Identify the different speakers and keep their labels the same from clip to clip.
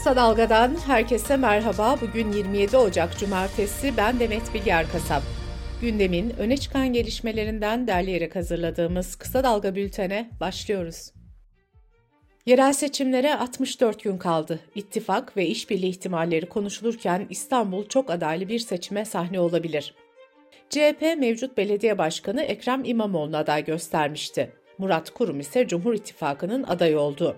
Speaker 1: Kısa Dalga'dan herkese merhaba. Bugün 27 Ocak Cumartesi. Ben Demet Bilger Kasap. Gündemin öne çıkan gelişmelerinden derleyerek hazırladığımız Kısa Dalga bültene başlıyoruz. Yerel seçimlere 64 gün kaldı. İttifak ve işbirliği ihtimalleri konuşulurken İstanbul çok adaylı bir seçime sahne olabilir. CHP mevcut belediye başkanı Ekrem İmamoğlu'na aday göstermişti. Murat Kurum ise Cumhur İttifakı'nın adayı oldu.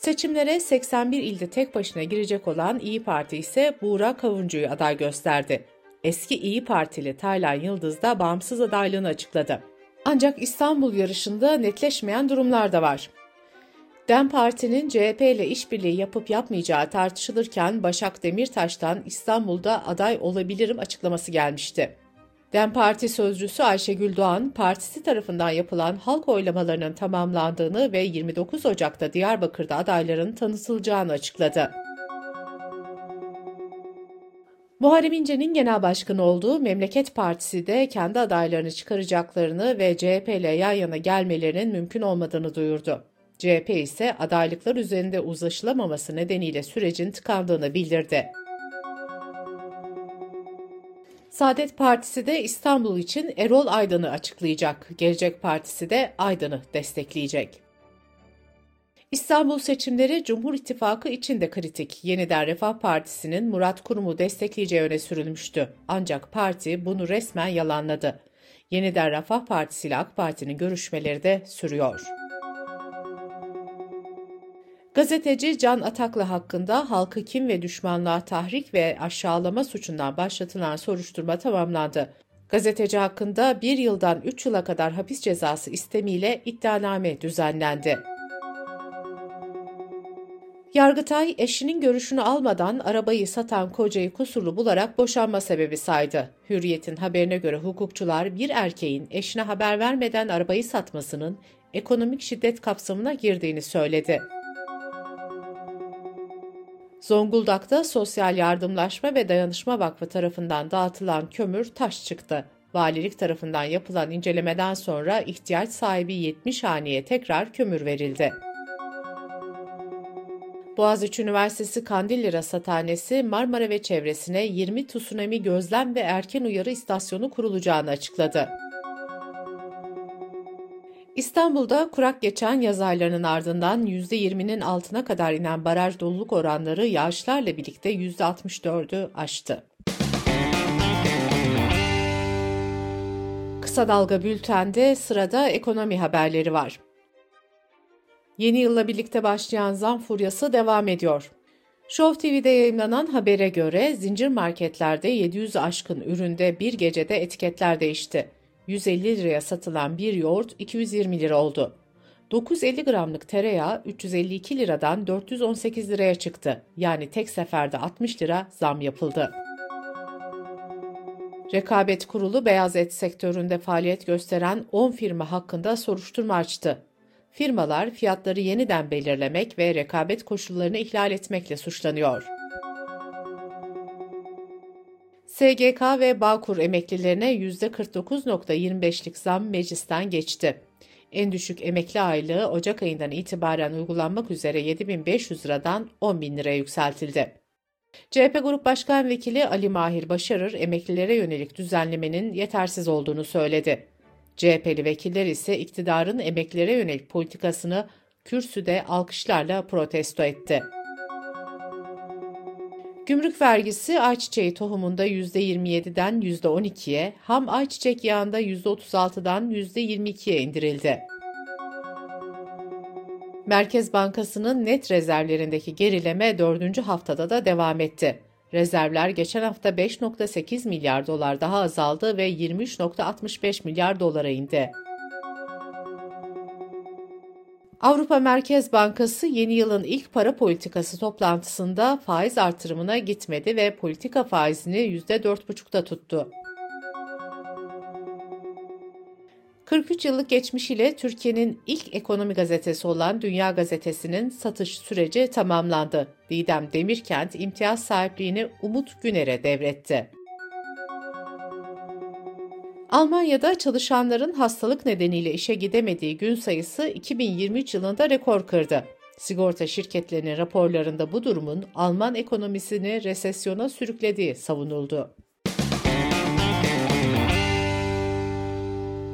Speaker 1: Seçimlere 81 ilde tek başına girecek olan İyi Parti ise Buğra Kavuncu'yu aday gösterdi. Eski İyi Partili Taylan Yıldız da bağımsız adaylığını açıkladı. Ancak İstanbul yarışında netleşmeyen durumlar da var. DEM Parti'nin CHP ile işbirliği yapıp yapmayacağı tartışılırken Başak Demirtaş'tan İstanbul'da aday olabilirim açıklaması gelmişti. DEM Parti sözcüsü Ayşegül Doğan, partisi tarafından yapılan halk oylamalarının tamamlandığını ve 29 Ocak'ta Diyarbakır'da adayların tanıtılacağını açıkladı. Muharrem İnce'nin genel başkanı olduğu Memleket Partisi de kendi adaylarını çıkaracaklarını ve CHP ile yan yana gelmelerinin mümkün olmadığını duyurdu. CHP ise adaylıklar üzerinde uzlaşılamaması nedeniyle sürecin tıkandığını bildirdi. Saadet Partisi de İstanbul için Erol Aydın'ı açıklayacak. Gelecek Partisi de Aydın'ı destekleyecek. İstanbul seçimleri Cumhur İttifakı için de kritik. Yeniden Refah Partisi'nin Murat Kurum'u destekleyeceği öne sürülmüştü. Ancak parti bunu resmen yalanladı. Yeniden Refah Partisi ile AK Parti'nin görüşmeleri de sürüyor. Gazeteci Can Ataklı hakkında halkı kim ve düşmanlığa tahrik ve aşağılama suçundan başlatılan soruşturma tamamlandı. Gazeteci hakkında bir yıldan 3 yıla kadar hapis cezası istemiyle iddianame düzenlendi. Yargıtay eşinin görüşünü almadan arabayı satan kocayı kusurlu bularak boşanma sebebi saydı. Hürriyet'in haberine göre hukukçular bir erkeğin eşine haber vermeden arabayı satmasının ekonomik şiddet kapsamına girdiğini söyledi. Zonguldak'ta Sosyal Yardımlaşma ve Dayanışma Vakfı tarafından dağıtılan kömür taş çıktı. Valilik tarafından yapılan incelemeden sonra ihtiyaç sahibi 70 haneye tekrar kömür verildi. Boğaziçi Üniversitesi Kandilli Rasathanesi Marmara ve çevresine 20 tsunami gözlem ve erken uyarı istasyonu kurulacağını açıkladı. İstanbul'da kurak geçen yaz aylarının ardından %20'nin altına kadar inen baraj doluluk oranları yağışlarla birlikte %64'ü aştı. Kısa Dalga Bülten'de sırada ekonomi haberleri var. Yeni yılla birlikte başlayan zam furyası devam ediyor. Show TV'de yayınlanan habere göre zincir marketlerde 700 aşkın üründe bir gecede etiketler değişti. 150 liraya satılan bir yoğurt 220 lira oldu. 950 gramlık tereyağı 352 liradan 418 liraya çıktı. Yani tek seferde 60 lira zam yapıldı. Rekabet Kurulu beyaz et sektöründe faaliyet gösteren 10 firma hakkında soruşturma açtı. Firmalar fiyatları yeniden belirlemek ve rekabet koşullarını ihlal etmekle suçlanıyor. SGK ve Bağkur emeklilerine %49.25'lik zam meclisten geçti. En düşük emekli aylığı Ocak ayından itibaren uygulanmak üzere 7500 liradan 10.000 liraya yükseltildi. CHP Grup Başkan Vekili Ali Mahir Başarır emeklilere yönelik düzenlemenin yetersiz olduğunu söyledi. CHP'li vekiller ise iktidarın emeklilere yönelik politikasını kürsüde alkışlarla protesto etti. Gümrük vergisi ayçiçeği tohumunda %27'den %12'ye, ham ayçiçek yağında %36'dan %22'ye indirildi. Merkez Bankası'nın net rezervlerindeki gerileme dördüncü haftada da devam etti. Rezervler geçen hafta 5.8 milyar dolar daha azaldı ve 23.65 milyar dolara indi. Avrupa Merkez Bankası yeni yılın ilk para politikası toplantısında faiz artırımına gitmedi ve politika faizini %4,5'ta tuttu. 43 yıllık geçmişiyle Türkiye'nin ilk ekonomi gazetesi olan Dünya Gazetesi'nin satış süreci tamamlandı. Didem Demirkent imtiyaz sahipliğini Umut Güner'e devretti. Almanya'da çalışanların hastalık nedeniyle işe gidemediği gün sayısı 2023 yılında rekor kırdı. Sigorta şirketlerinin raporlarında bu durumun Alman ekonomisini resesyona sürüklediği savunuldu.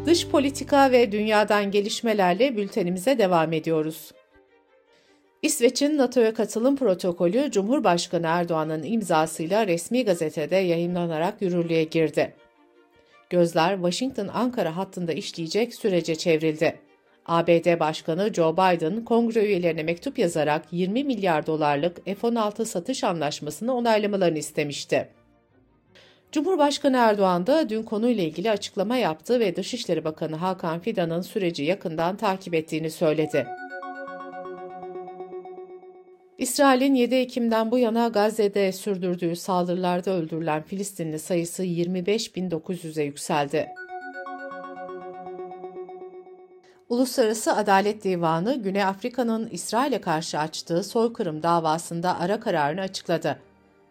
Speaker 1: Dış politika ve dünyadan gelişmelerle bültenimize devam ediyoruz. İsveç'in NATO'ya katılım protokolü Cumhurbaşkanı Erdoğan'ın imzasıyla resmi gazetede yayınlanarak yürürlüğe girdi. Gözler Washington-Ankara hattında işleyecek sürece çevrildi. ABD Başkanı Joe Biden, kongre üyelerine mektup yazarak 20 milyar dolarlık F-16 satış anlaşmasını onaylamalarını istemişti. Cumhurbaşkanı Erdoğan da dün konuyla ilgili açıklama yaptı ve Dışişleri Bakanı Hakan Fidan'ın süreci yakından takip ettiğini söyledi. İsrail'in 7 Ekim'den bu yana Gazze'de sürdürdüğü saldırılarda öldürülen Filistinli sayısı 25.900'e yükseldi. Uluslararası Adalet Divanı, Güney Afrika'nın İsrail'e karşı açtığı soykırım davasında ara kararını açıkladı.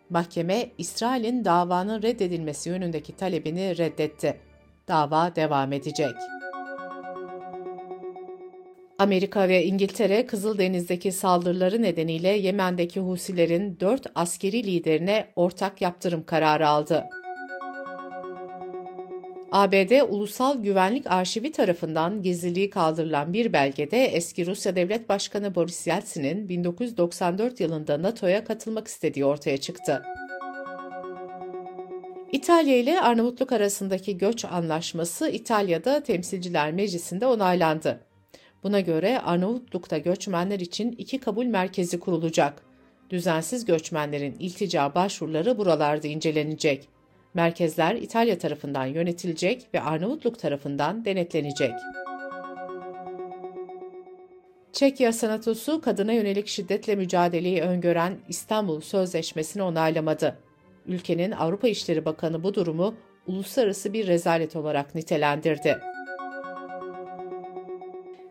Speaker 1: Mahkeme, İsrail'in davanın reddedilmesi yönündeki talebini reddetti. Dava devam edecek. Amerika ve İngiltere, Kızıldeniz'deki saldırıları nedeniyle Yemen'deki Husilerin dört askeri liderine ortak yaptırım kararı aldı. ABD Ulusal Güvenlik Arşivi tarafından gizliliği kaldırılan bir belgede eski Rusya Devlet Başkanı Boris Yeltsin'in 1994 yılında NATO'ya katılmak istediği ortaya çıktı. İtalya ile Arnavutluk arasındaki göç anlaşması İtalya'da Temsilciler Meclisi'nde onaylandı. Buna göre Arnavutluk'ta göçmenler için iki kabul merkezi kurulacak. Düzensiz göçmenlerin iltica başvuruları buralarda incelenecek. Merkezler İtalya tarafından yönetilecek ve Arnavutluk tarafından denetlenecek. Çekya Senatosu kadına yönelik şiddetle mücadeleyi öngören İstanbul Sözleşmesi'ni onaylamadı. Ülkenin Avrupa İşleri Bakanı bu durumu uluslararası bir rezalet olarak nitelendirdi.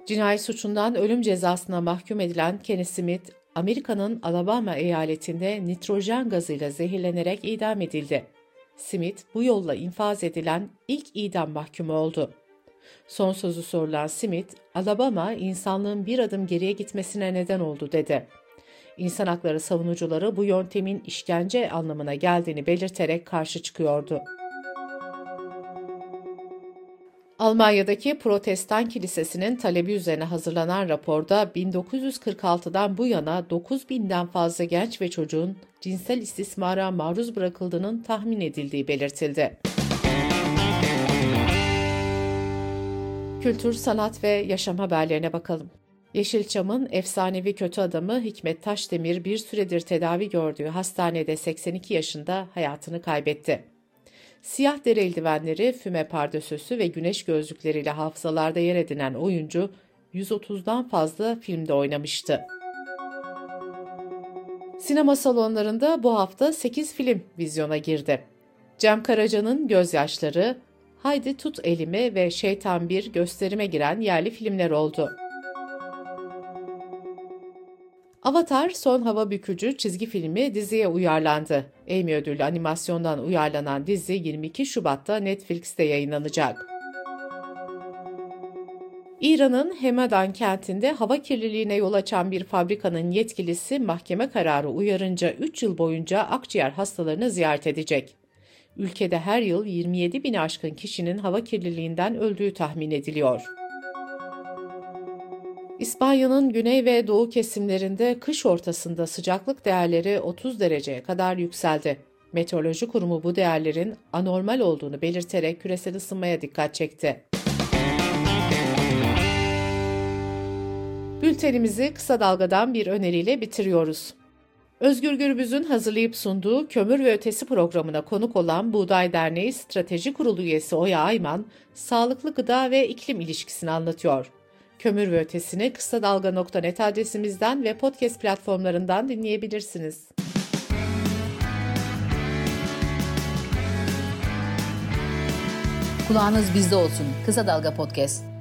Speaker 1: Cinayet suçundan ölüm cezasına mahkum edilen Kenny Smith, Amerika'nın Alabama eyaletinde nitrojen gazıyla zehirlenerek idam edildi. Smith bu yolla infaz edilen ilk idam mahkumu oldu. Son sözü sorulan Smith, Alabama insanlığın bir adım geriye gitmesine neden oldu dedi. İnsan hakları savunucuları bu yöntemin işkence anlamına geldiğini belirterek karşı çıkıyordu. Almanya'daki Protestan Kilisesi'nin talebi üzerine hazırlanan raporda 1946'dan bu yana 9000'den fazla genç ve çocuğun cinsel istismara maruz bırakıldığının tahmin edildiği belirtildi. Kültür, sanat ve yaşam haberlerine bakalım. Yeşilçam'ın efsanevi kötü adamı Hikmet Taşdemir bir süredir tedavi gördüğü hastanede 82 yaşında hayatını kaybetti. Siyah deri eldivenleri, füme pardösüsü ve güneş gözlükleriyle hafızalarda yer edinen oyuncu 130'dan fazla filmde oynamıştı. Sinema salonlarında bu hafta 8 film vizyona girdi. Cem Karaca'nın Gözyaşları, Haydi Tut Elimi ve Şeytan Bir gösterime giren yerli filmler oldu. Avatar Son Hava Bükücü çizgi filmi diziye uyarlandı. Emmy ödüllü animasyondan uyarlanan dizi 22 Şubat'ta Netflix'te yayınlanacak. İran'ın Hemadan kentinde hava kirliliğine yol açan bir fabrikanın yetkilisi mahkeme kararı uyarınca 3 yıl boyunca akciğer hastalarını ziyaret edecek. Ülkede her yıl 27 bin aşkın kişinin hava kirliliğinden öldüğü tahmin ediliyor. İspanya'nın güney ve doğu kesimlerinde kış ortasında sıcaklık değerleri 30 dereceye kadar yükseldi. Meteoroloji Kurumu bu değerlerin anormal olduğunu belirterek küresel ısınmaya dikkat çekti. Bültenimizi kısa dalgadan bir öneriyle bitiriyoruz. Özgür Gürbüz'ün hazırlayıp sunduğu Kömür ve Ötesi programına konuk olan Buğday Derneği Strateji Kurulu üyesi Oya Ayman, sağlıklı gıda ve iklim ilişkisini anlatıyor. Kömür ve Ötesi'ni kısa dalga.net adresimizden ve podcast platformlarından dinleyebilirsiniz.
Speaker 2: Kulağınız bizde olsun. Kısa Dalga Podcast.